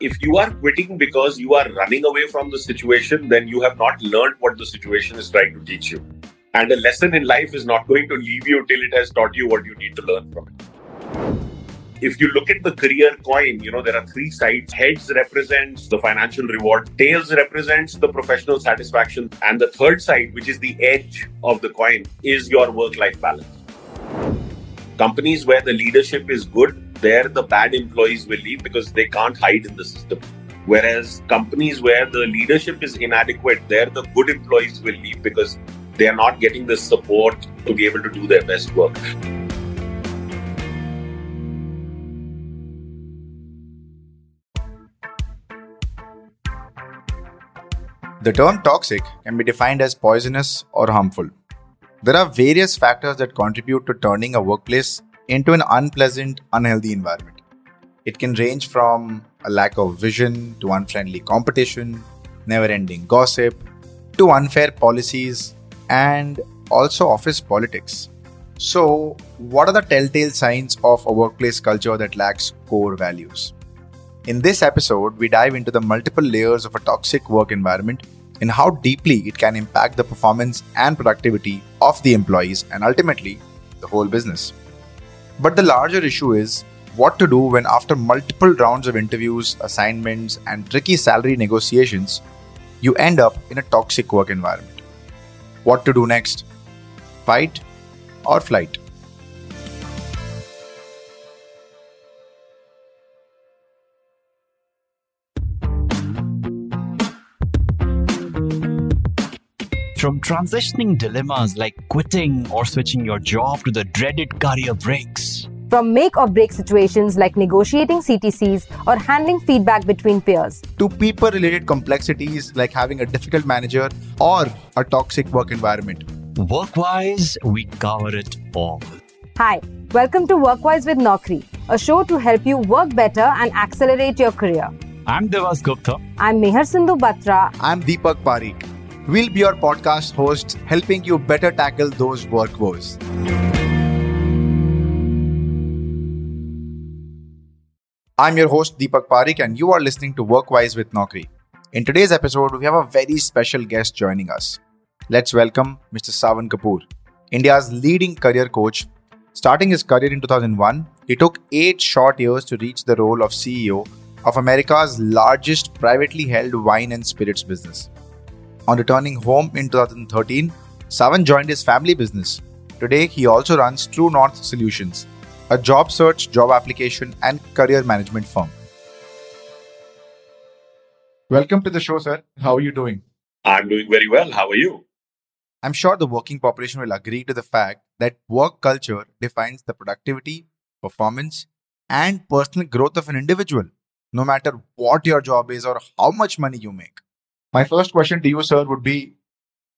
if you are quitting because you are running away from the situation, then you have not learned what the situation is trying to teach you. And a lesson in life is not going to leave you till it has taught you what you need to learn from it. If you look at the career coin, you know, there are three sides. Heads represents the financial reward, tails represents the professional satisfaction, and the third side, which is the edge of the coin, is your work life balance. Companies where the leadership is good, there the bad employees will leave because they can't hide in the system. Whereas companies where the leadership is inadequate, there the good employees will leave because they are not getting the support to be able to do their best work. The term toxic can be defined as poisonous or harmful. There are various factors that contribute to turning a workplace into an unpleasant, unhealthy environment. It can range from a lack of vision to unfriendly competition, never ending gossip, to unfair policies, and also office politics. So, what are the telltale signs of a workplace culture that lacks core values? In this episode, we dive into the multiple layers of a toxic work environment and how deeply it can impact the performance and productivity of the employees and ultimately the whole business. But the larger issue is what to do when, after multiple rounds of interviews, assignments, and tricky salary negotiations, you end up in a toxic work environment. What to do next? Fight or flight? From transitioning dilemmas like quitting or switching your job to the dreaded career breaks. From make or break situations like negotiating CTCs or handling feedback between peers. To people related complexities like having a difficult manager or a toxic work environment. Workwise, we cover it all. Hi, welcome to Workwise with Naukri, a show to help you work better and accelerate your career. I'm Devas Gupta. I'm Meher Sindhu Batra. I'm Deepak Pareek. We'll be your podcast hosts, helping you better tackle those work woes. I'm your host Deepak Pareek, and you are listening to Workwise with Naukri. In today's episode, we have a very special guest joining us. Let's welcome Mr. Sawan Kapoor, India's leading career coach. Starting his career in 2001, he took eight short years to reach the role of CEO of America's largest privately held wine and spirits business. On returning home in 2013, Sawan joined his family business. Today, he also runs TruNorth Solutions, a job search, job application, and career management firm. Welcome to the show, sir. How are you doing? I'm doing very well. How are you? I'm sure the working population will agree to the fact that work culture defines the productivity, performance, and personal growth of an individual, no matter what your job is or how much money you make. My first question to you, sir, would be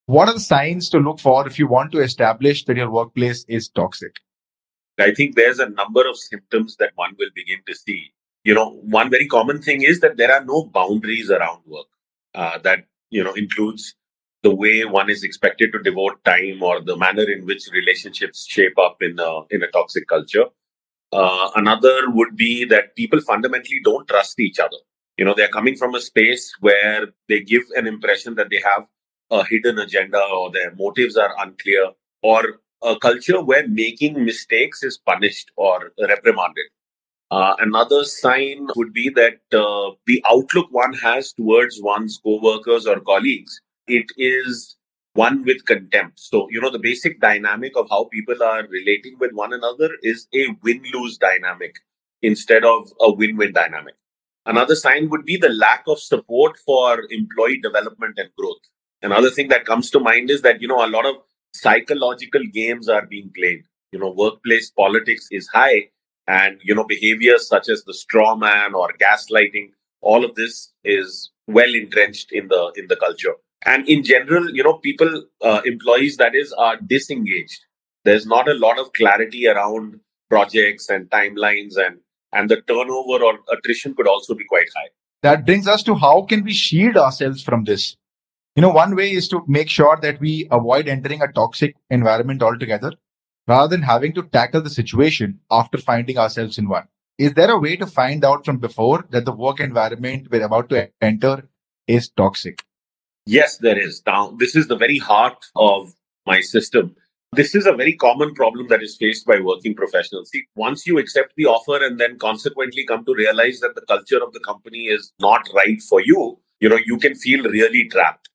what are the signs to look for if you want to establish that your workplace is toxic? I think there's a number of symptoms that one will begin to see. You know, one very common thing is that there are no boundaries around work. Uh, that you know includes the way one is expected to devote time or the manner in which relationships shape up in a in a toxic culture. Uh, another would be that people fundamentally don't trust each other you know they're coming from a space where they give an impression that they have a hidden agenda or their motives are unclear or a culture where making mistakes is punished or reprimanded. Uh, another sign would be that uh, the outlook one has towards one's co-workers or colleagues it is one with contempt. So you know the basic dynamic of how people are relating with one another is a win-lose dynamic instead of a win-win dynamic Another sign would be the lack of support for employee development and growth. Another thing that comes to mind is that, you know, a lot of psychological games are being played. You know, workplace politics is high and, you know, behaviors such as the straw man or gaslighting, all of this is well entrenched in the, in the culture. And in general, you know, people, uh, employees that is, are disengaged. There's not a lot of clarity around projects and timelines and and the turnover or attrition could also be quite high. That brings us to how can we shield ourselves from this? You know, one way is to make sure that we avoid entering a toxic environment altogether rather than having to tackle the situation after finding ourselves in one. is there a way to find out from before that the work environment we're about to enter is toxic? Yes, there is. Now, this is the very heart of my system. This is a very common problem that is faced by working professionals. See, once you accept the offer and then consequently come to realize that the culture of the company is not right for you, you know, you can feel really trapped.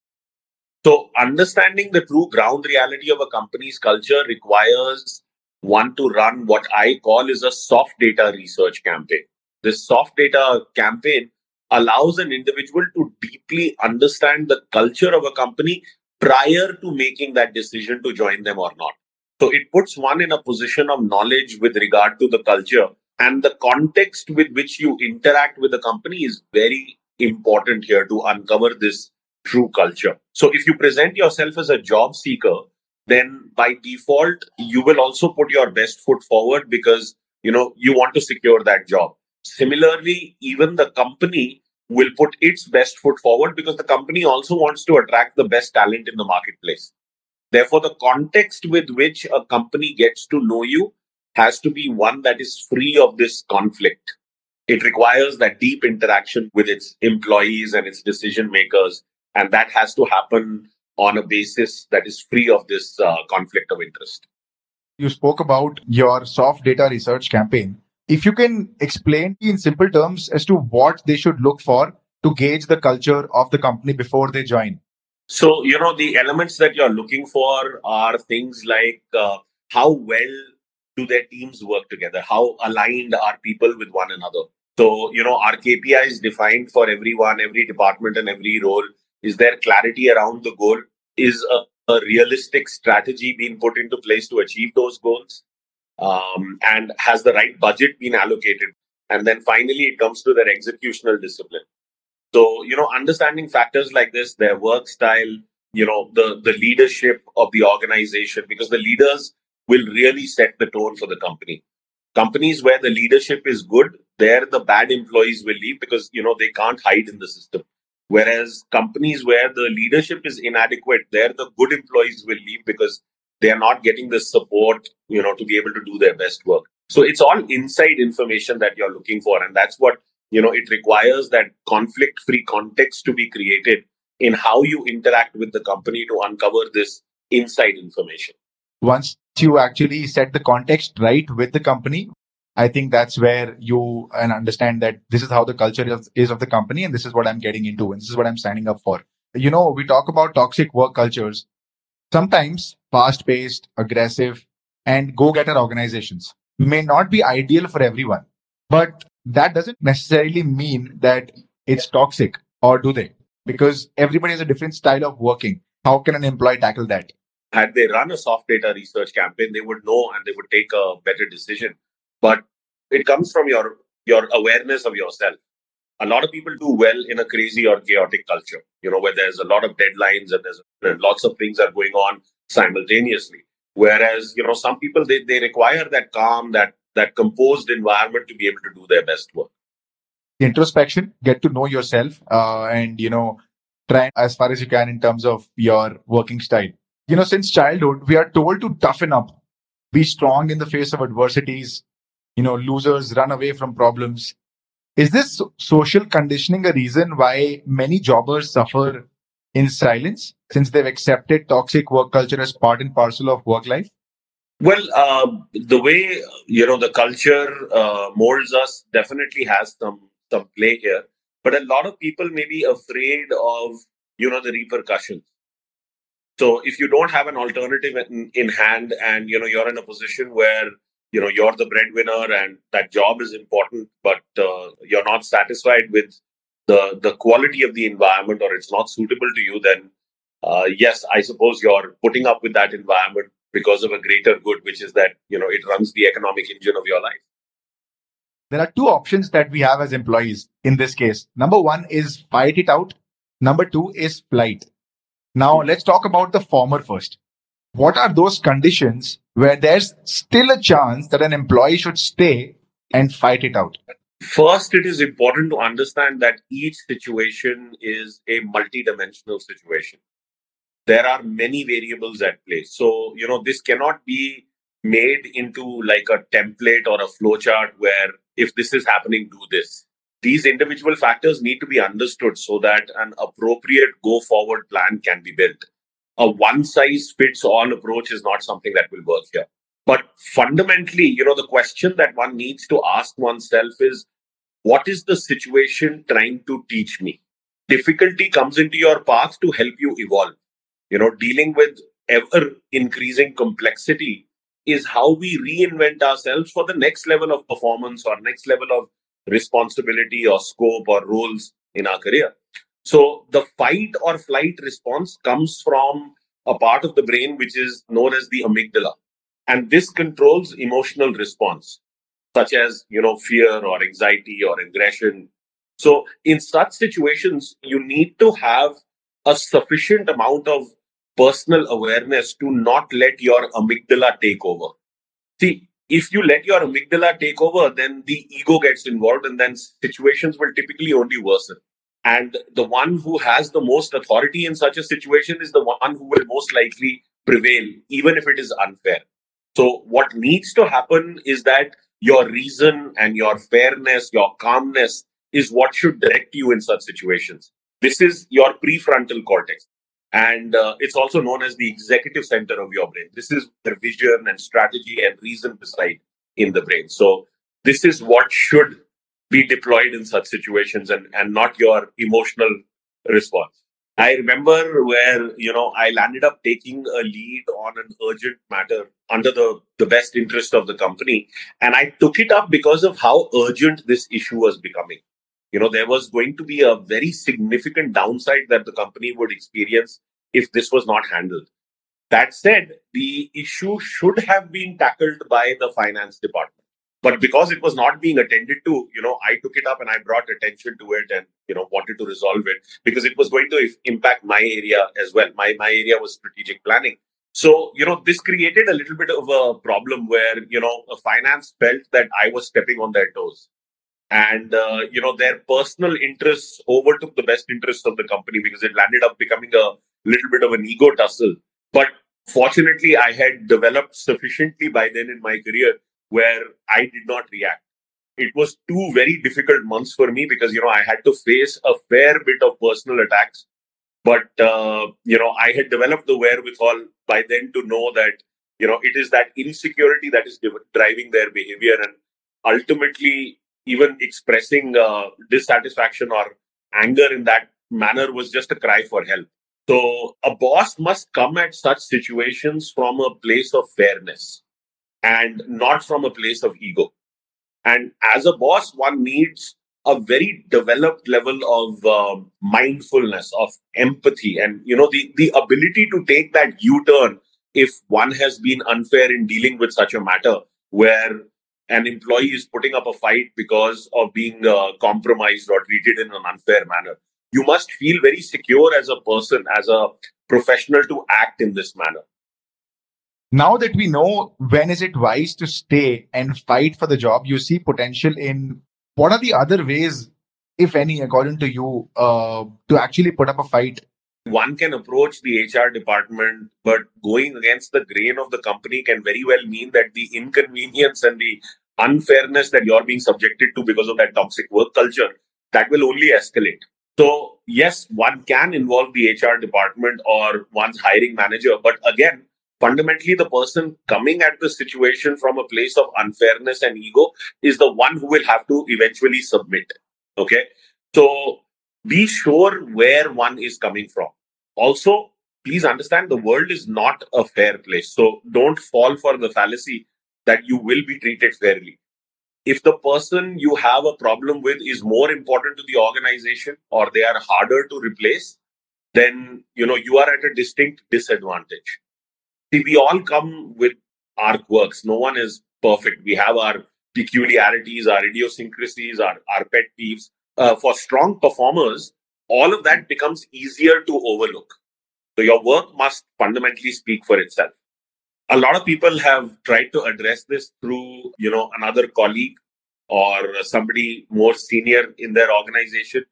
So, understanding the true ground reality of a company's culture requires one to run what I call is a soft data research campaign. This soft data campaign allows an individual to deeply understand the culture of a company prior to making that decision to join them or not. So it puts one in a position of knowledge with regard to the culture and the context with which you interact with the company is very important here to uncover this true culture. So if you present yourself as a job seeker, then by default, you will also put your best foot forward because, you know, you want to secure that job. Similarly, even the company will put its best foot forward because the company also wants to attract the best talent in the marketplace. Therefore, the context with which a company gets to know you has to be one that is free of this conflict. It requires that deep interaction with its employees and its decision makers. And that has to happen on a basis that is free of this uh, conflict of interest. You spoke about your soft data research campaign. If you can explain in simple terms as to what they should look for to gauge the culture of the company before they join. So, you know, the elements that you're looking for are things like uh, how well do their teams work together? How aligned are people with one another? So, you know, our KPIs defined for everyone, every department, and every role is there clarity around the goal? Is a, a realistic strategy being put into place to achieve those goals? Um, and has the right budget been allocated? And then finally, it comes to their executional discipline. So, you know, understanding factors like this, their work style, you know, the, the leadership of the organization, because the leaders will really set the tone for the company. Companies where the leadership is good, there the bad employees will leave because, you know, they can't hide in the system. Whereas companies where the leadership is inadequate, there the good employees will leave because they are not getting the support, you know, to be able to do their best work. So it's all inside information that you're looking for. And that's what, you know, it requires that conflict free context to be created in how you interact with the company to uncover this inside information. Once you actually set the context right with the company, I think that's where you and understand that this is how the culture is, is of the company and this is what I'm getting into and this is what I'm signing up for. You know, we talk about toxic work cultures, sometimes fast paced, aggressive, and go getter organizations may not be ideal for everyone, but that doesn't necessarily mean that it's toxic or do they? Because everybody has a different style of working. How can an employee tackle that? Had they run a soft data research campaign, they would know and they would take a better decision but it comes from your your awareness of yourself a lot of people do well in a crazy or chaotic culture you know where there's a lot of deadlines and there's and lots of things are going on simultaneously whereas you know some people they, they require that calm that that composed environment to be able to do their best work introspection get to know yourself uh, and you know try as far as you can in terms of your working style you know since childhood we are told to toughen up be strong in the face of adversities you know, losers run away from problems. Is this social conditioning a reason why many jobbers suffer in silence since they've accepted toxic work culture as part and parcel of work life? Well, uh, the way you know the culture uh, molds us definitely has some some play here, but a lot of people may be afraid of you know the repercussions. So if you don't have an alternative in, in hand, and you know you're in a position where you know you're the breadwinner and that job is important but uh, you're not satisfied with the the quality of the environment or it's not suitable to you then uh, yes i suppose you're putting up with that environment because of a greater good which is that you know it runs the economic engine of your life. There are two options that we have as employees in this case. Number one is fight it out. Number two is flight. Now let's talk about the former first what are those conditions where there's still a chance that an employee should stay and fight it out? First, it is important to understand that each situation is a multidimensional situation. There are many variables at play. So, you know, this cannot be made into like a template or a flowchart where if this is happening, do this. These individual factors need to be understood so that an appropriate go forward plan can be built. A one size fits all approach is not something that will work here. But fundamentally, you know, the question that one needs to ask oneself is what is the situation trying to teach me? Difficulty comes into your path to help you evolve. You know, dealing with ever increasing complexity is how we reinvent ourselves for the next level of performance or next level of responsibility or scope or roles in our career. So the fight or flight response comes from a part of the brain which is known as the amygdala. And this controls emotional response, such as, you know, fear or anxiety or aggression. So in such situations, you need to have a sufficient amount of personal awareness to not let your amygdala take over. See, if you let your amygdala take over, then the ego gets involved and then situations will typically only worsen. And the one who has the most authority in such a situation is the one who will most likely prevail, even if it is unfair. So, what needs to happen is that your reason and your fairness, your calmness is what should direct you in such situations. This is your prefrontal cortex. And uh, it's also known as the executive center of your brain. This is where vision and strategy and reason reside in the brain. So this is what should be deployed in such situations and, and not your emotional response. I remember where, you know, I landed up taking a lead on an urgent matter under the, the best interest of the company. And I took it up because of how urgent this issue was becoming you know there was going to be a very significant downside that the company would experience if this was not handled that said the issue should have been tackled by the finance department but because it was not being attended to you know i took it up and i brought attention to it and you know wanted to resolve it because it was going to impact my area as well. My my area was strategic planning. So you know this created a little bit of a problem where you know finance felt that i was stepping on their toes. And uh, you know their personal interests overtook the best interests of the company because it landed up becoming a little bit of an ego tussle. But fortunately i had developed sufficiently by then in my career where i did not react. It was two very difficult months for me because you know i had to face a fair bit of personal attacks. But uh, you know i had developed the wherewithal by then to know that you know it is that insecurity that is driving their behavior and ultimately even expressing uh, dissatisfaction or anger in that manner was just a cry for help. So a boss must come at such situations from a place of fairness and not from a place of ego. And as a boss, one needs a very developed level of uh, mindfulness, of empathy, and you know the the ability to take that U-turn if one has been unfair in dealing with such a matter, where an employee is putting up a fight because of being uh, compromised or treated in an unfair manner. You must feel very secure as a person, as a professional to act in this manner. Now that we know when is it wise to stay and fight for the job, you see potential in what are the other ways, if any, according to you, uh, to actually put up a fight one can approach the HR department, but going against the grain of the company can very well mean that the inconvenience and the unfairness that you're being subjected to because of that toxic work culture, that will only escalate. So, yes, one can involve the HR department or one's hiring manager, but again, fundamentally, the person coming at the situation from a place of unfairness and ego is the one who will have to eventually submit. Okay. So, be sure where one is coming from. Also, please understand the world is not a fair place. So don't fall for the fallacy that you will be treated fairly. If the person you have a problem with is more important to the organization or they are harder to replace, then you know you are at a distinct disadvantage. See, we all come with our quirks. No one is perfect. We have our peculiarities, our idiosyncrasies, our, our pet peeves uh, for strong performers, all of that becomes easier to overlook. So your work must fundamentally speak for itself. A lot of people have tried to address this through, you know, another colleague or somebody more senior in their organization.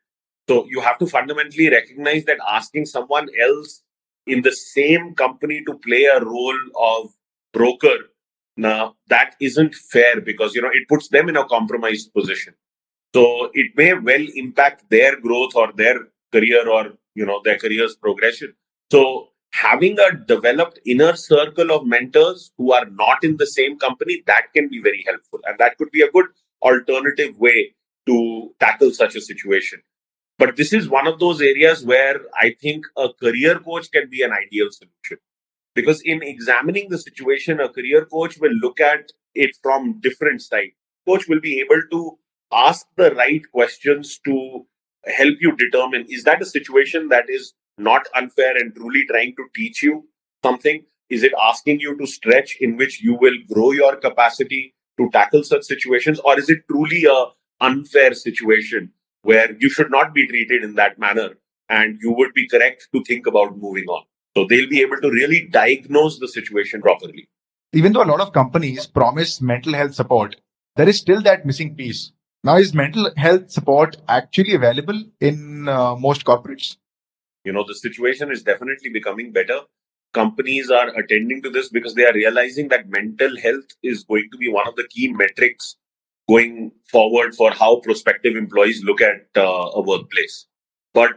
So you have to fundamentally recognize that asking someone else in the same company to play a role of broker Now, that isn't fair because, you know, it puts them in a compromised position. So it may well impact their growth or their career or, you know, their career's progression. So having a developed inner circle of mentors who are not in the same company, that can be very helpful. And that could be a good alternative way to tackle such a situation. But this is one of those areas where I think a career coach can be an ideal solution. Because in examining the situation, a career coach will look at it from different sides. Coach will be able to ask the right questions to help you determine is that a situation that is not unfair and truly trying to teach you something? Is it asking you to stretch in which you will grow your capacity to tackle such situations? Or is it truly a unfair situation where you should not be treated in that manner and you would be correct to think about moving on? So they'll be able to really diagnose the situation properly. Even though a lot of companies promise mental health support, there is still that missing piece. Now, is mental health support actually available in uh, most corporates? You know, the situation is definitely becoming better. Companies are attending to this because they are realizing that mental health is going to be one of the key metrics going forward for how prospective employees look at uh, a workplace. But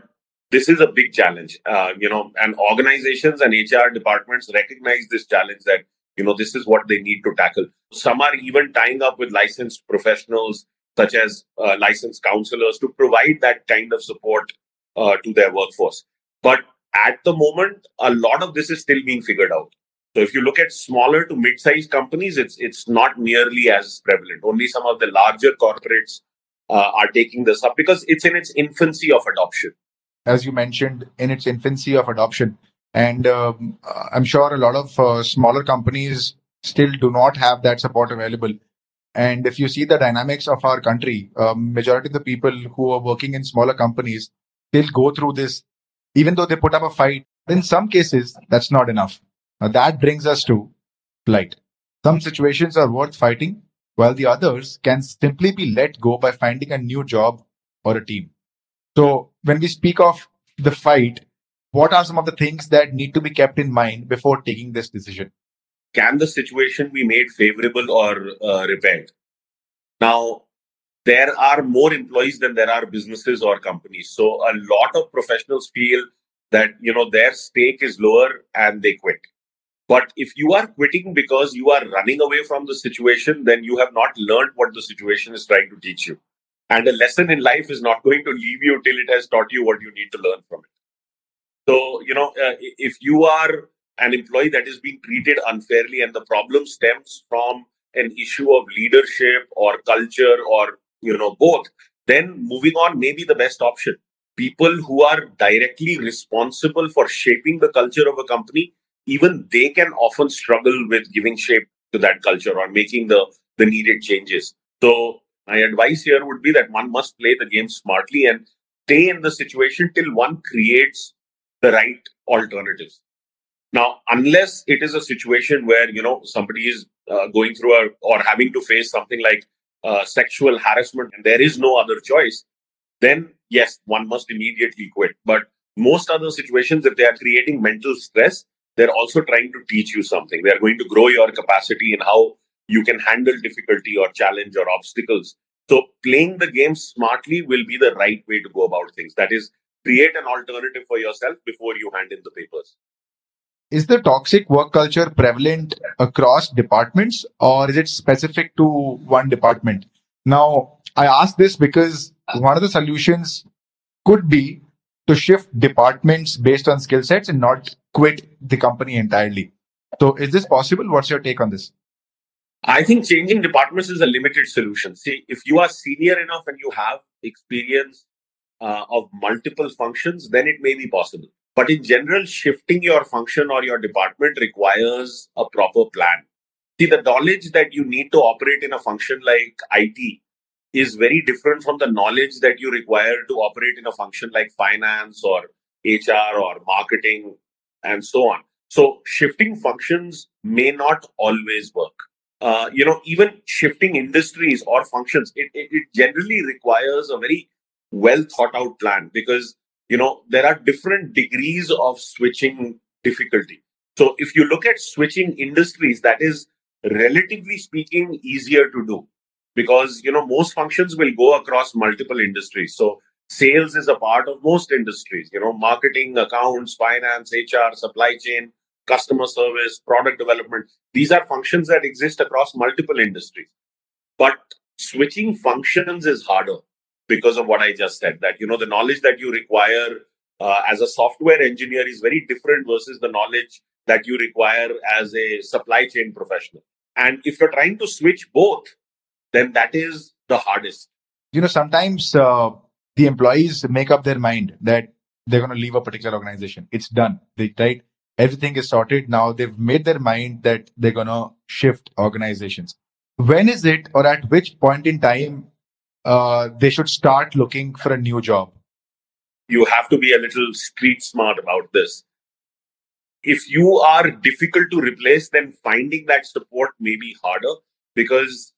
this is a big challenge, uh, you know, and organizations and HR departments recognize this challenge that, you know, this is what they need to tackle. Some are even tying up with licensed professionals, such as uh, licensed counselors, to provide that kind of support uh, to their workforce. But at the moment, a lot of this is still being figured out. So if you look at smaller to mid-sized companies, it's it's not nearly as prevalent. Only some of the larger corporates uh, are taking this up because it's in its infancy of adoption. As you mentioned, in its infancy of adoption, and um, I'm sure a lot of uh, smaller companies still do not have that support available. And if you see the dynamics of our country, um, majority of the people who are working in smaller companies still go through this even though they put up a fight, in some cases, that's not enough. Now, that brings us to flight. Some situations are worth fighting, while the others can simply be let go by finding a new job or a team. So, when we speak of the fight, what are some of the things that need to be kept in mind before taking this decision? Can the situation be made favorable or uh, repaired? Now, there are more employees than there are businesses or companies. So a lot of professionals feel that you know their stake is lower and they quit. But if you are quitting because you are running away from the situation, then you have not learned what the situation is trying to teach you. And a lesson in life is not going to leave you till it has taught you what you need to learn from it. So, you know, uh, if you are an employee that is being treated unfairly and the problem stems from an issue of leadership or culture or you know, both, then moving on may be the best option. People who are directly responsible for shaping the culture of a company, even they can often struggle with giving shape to that culture or making the, the needed changes. So my advice here would be that one must play the game smartly and stay in the situation till one creates the right alternatives. Now, unless it is a situation where you know somebody is uh, going through a or having to face something like uh, sexual harassment and there is no other choice, then yes, one must immediately quit. But most other situations, if they are creating mental stress, they're also trying to teach you something. They are going to grow your capacity in how you can handle difficulty or challenge or obstacles. So playing the game smartly will be the right way to go about things. That is, create an alternative for yourself before you hand in the papers is the toxic work culture prevalent across departments or is it specific to one department? Now, I ask this because one of the solutions could be to shift departments based on skill sets and not quit the company entirely. So, is this possible? What's your take on this? I think changing departments is a limited solution. See, if you are senior enough and you have experience uh, of multiple functions, then it may be possible. But in general, shifting your function or your department requires a proper plan. See, the knowledge that you need to operate in a function like IT is very different from the knowledge that you require to operate in a function like finance or HR or marketing and so on. So, shifting functions may not always work. Uh, you know, even shifting industries or functions, it, it, it generally requires a very well thought out plan because you know there are different degrees of switching difficulty so if you look at switching industries that is relatively speaking, easier to do because, you know, most functions will go across multiple industries. So sales is a part of most industries, you know, marketing, accounts, finance, HR, supply chain, customer service, product development. These are functions that exist across multiple industries. But switching functions is harder because of what I just said that, you know, the knowledge that you require uh, as a software engineer is very different versus the knowledge that you require as a supply chain professional. And if you're trying to switch both, then that is the hardest. You know, sometimes uh, the employees make up their mind that they're going to leave a particular organization. It's done. They, right? Everything is sorted. Now they've made their mind that they're going to shift organizations. When is it or at which point in time uh, they should start looking for a new job? You have to be a little street smart about this. If you are difficult to replace, then finding that support may be harder because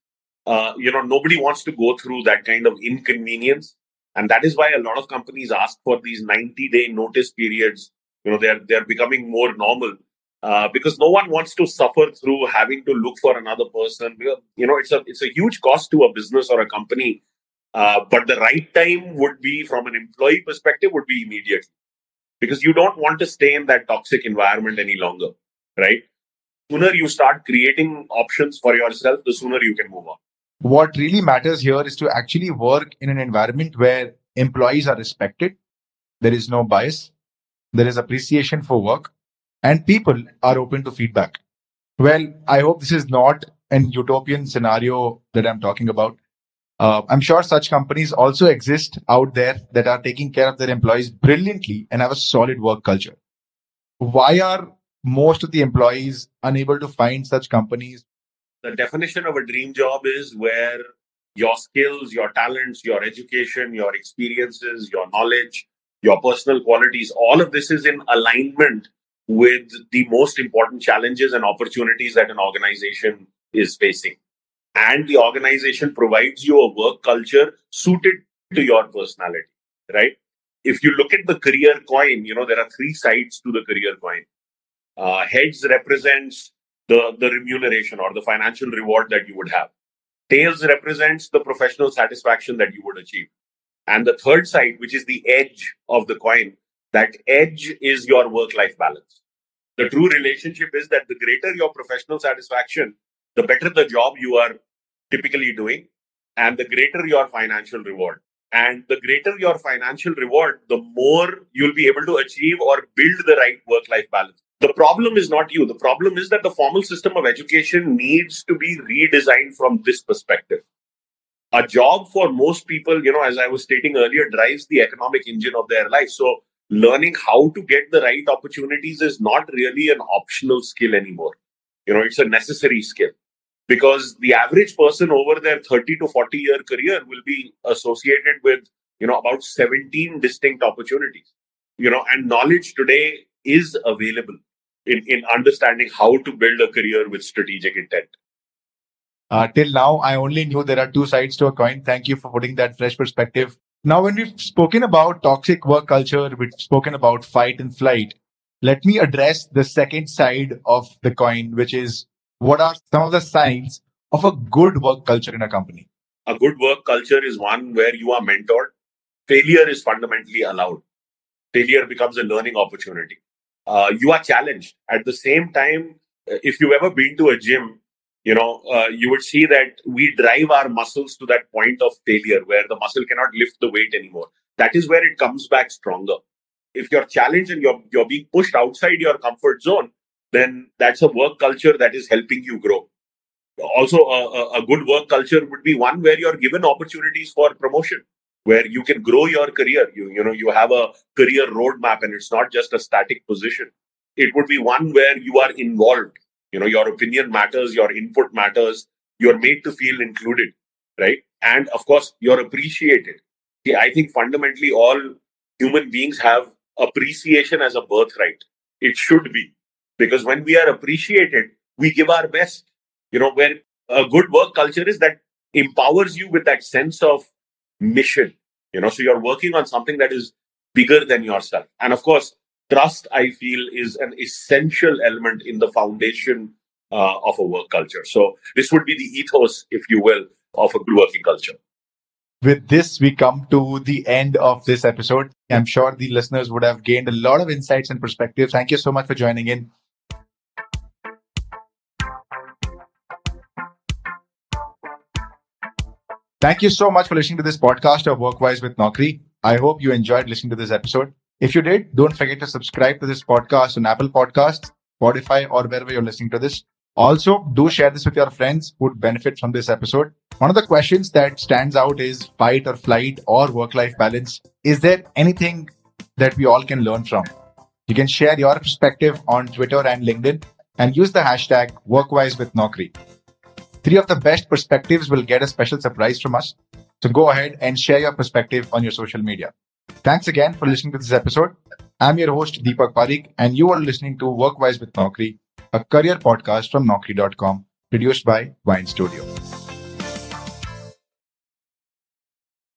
uh, you know nobody wants to go through that kind of inconvenience and that is why a lot of companies ask for these 90 day notice periods. You know they're they're becoming more normal uh, because no one wants to suffer through having to look for another person. You know it's a it's a huge cost to a business or a company uh, but the right time would be from an employee perspective would be immediately because you don't want to stay in that toxic environment any longer right? Sooner you start creating options for yourself the sooner you can move on what really matters here is to actually work in an environment where employees are respected, there is no bias, there is appreciation for work, and people are open to feedback. Well, I hope this is not an utopian scenario that I'm talking about. Uh, I'm sure such companies also exist out there that are taking care of their employees brilliantly and have a solid work culture. Why are most of the employees unable to find such companies the definition of a dream job is where your skills, your talents, your education, your experiences, your knowledge, your personal qualities, all of this is in alignment with the most important challenges and opportunities that an organization is facing. And the organization provides you a work culture suited to your personality, right? If you look at the career coin, you know, there are three sides to the career coin. Uh, heads represents the, the remuneration or the financial reward that you would have. Tails represents the professional satisfaction that you would achieve. And the third side, which is the edge of the coin, that edge is your work life balance. The true relationship is that the greater your professional satisfaction, the better the job you are typically doing, and the greater your financial reward. And the greater your financial reward, the more you'll be able to achieve or build the right work life balance. The problem is not you. The problem is that the formal system of education needs to be redesigned from this perspective. A job for most people, you know, as I was stating earlier, drives the economic engine of their life. So learning how to get the right opportunities is not really an optional skill anymore. You know, it's a necessary skill because the average person over their 30 to 40 year career will be associated with, you know, about 17 distinct opportunities. You know, and knowledge today is available in, in understanding how to build a career with strategic intent. Uh, till now, I only knew there are two sides to a coin. Thank you for putting that fresh perspective. Now, when we've spoken about toxic work culture, we've spoken about fight and flight. Let me address the second side of the coin, which is what are some of the signs of a good work culture in a company? A good work culture is one where you are mentored. Failure is fundamentally allowed. Failure becomes a learning opportunity uh, you are challenged. At the same time, if you've ever been to a gym, you know, uh, you would see that we drive our muscles to that point of failure where the muscle cannot lift the weight anymore. That is where it comes back stronger. If you're challenged and you're, you're being pushed outside your comfort zone, then that's a work culture that is helping you grow. Also, a, a good work culture would be one where you're given opportunities for promotion where you can grow your career. You, you know, you have a career roadmap and it's not just a static position. It would be one where you are involved. You know, your opinion matters, your input matters, you're made to feel included, right? And of course, you're appreciated. See, I think fundamentally all human beings have appreciation as a birthright. It should be. Because when we are appreciated, we give our best. You know, where a good work culture is that empowers you with that sense of mission you know so you're working on something that is bigger than yourself and of course trust i feel is an essential element in the foundation uh, of a work culture. So this would be the ethos, if you will, of a good working culture. With this, we come to the end of this episode. I'm sure the listeners would have gained a lot of insights and perspectives. Thank you so much for joining in. Thank you so much for listening to this podcast of Workwise with Naukri. I hope you enjoyed listening to this episode. If you did, don't forget to subscribe to this podcast on Apple Podcasts, Spotify, or wherever you're listening to this. Also, do share this with your friends who would benefit from this episode. One of the questions that stands out is fight or flight or work life balance. Is there anything that we all can learn from? You can share your perspective on Twitter and LinkedIn and use the hashtag workwise with Naukri. Three of the best perspectives will get a special surprise from us. So go ahead and share your perspective on your social media. Thanks again for listening to this episode. I'm your host, Deepak Pareek, and you are listening to Workwise with Naukri, a career podcast from Naukri.com, produced by WYN Studio.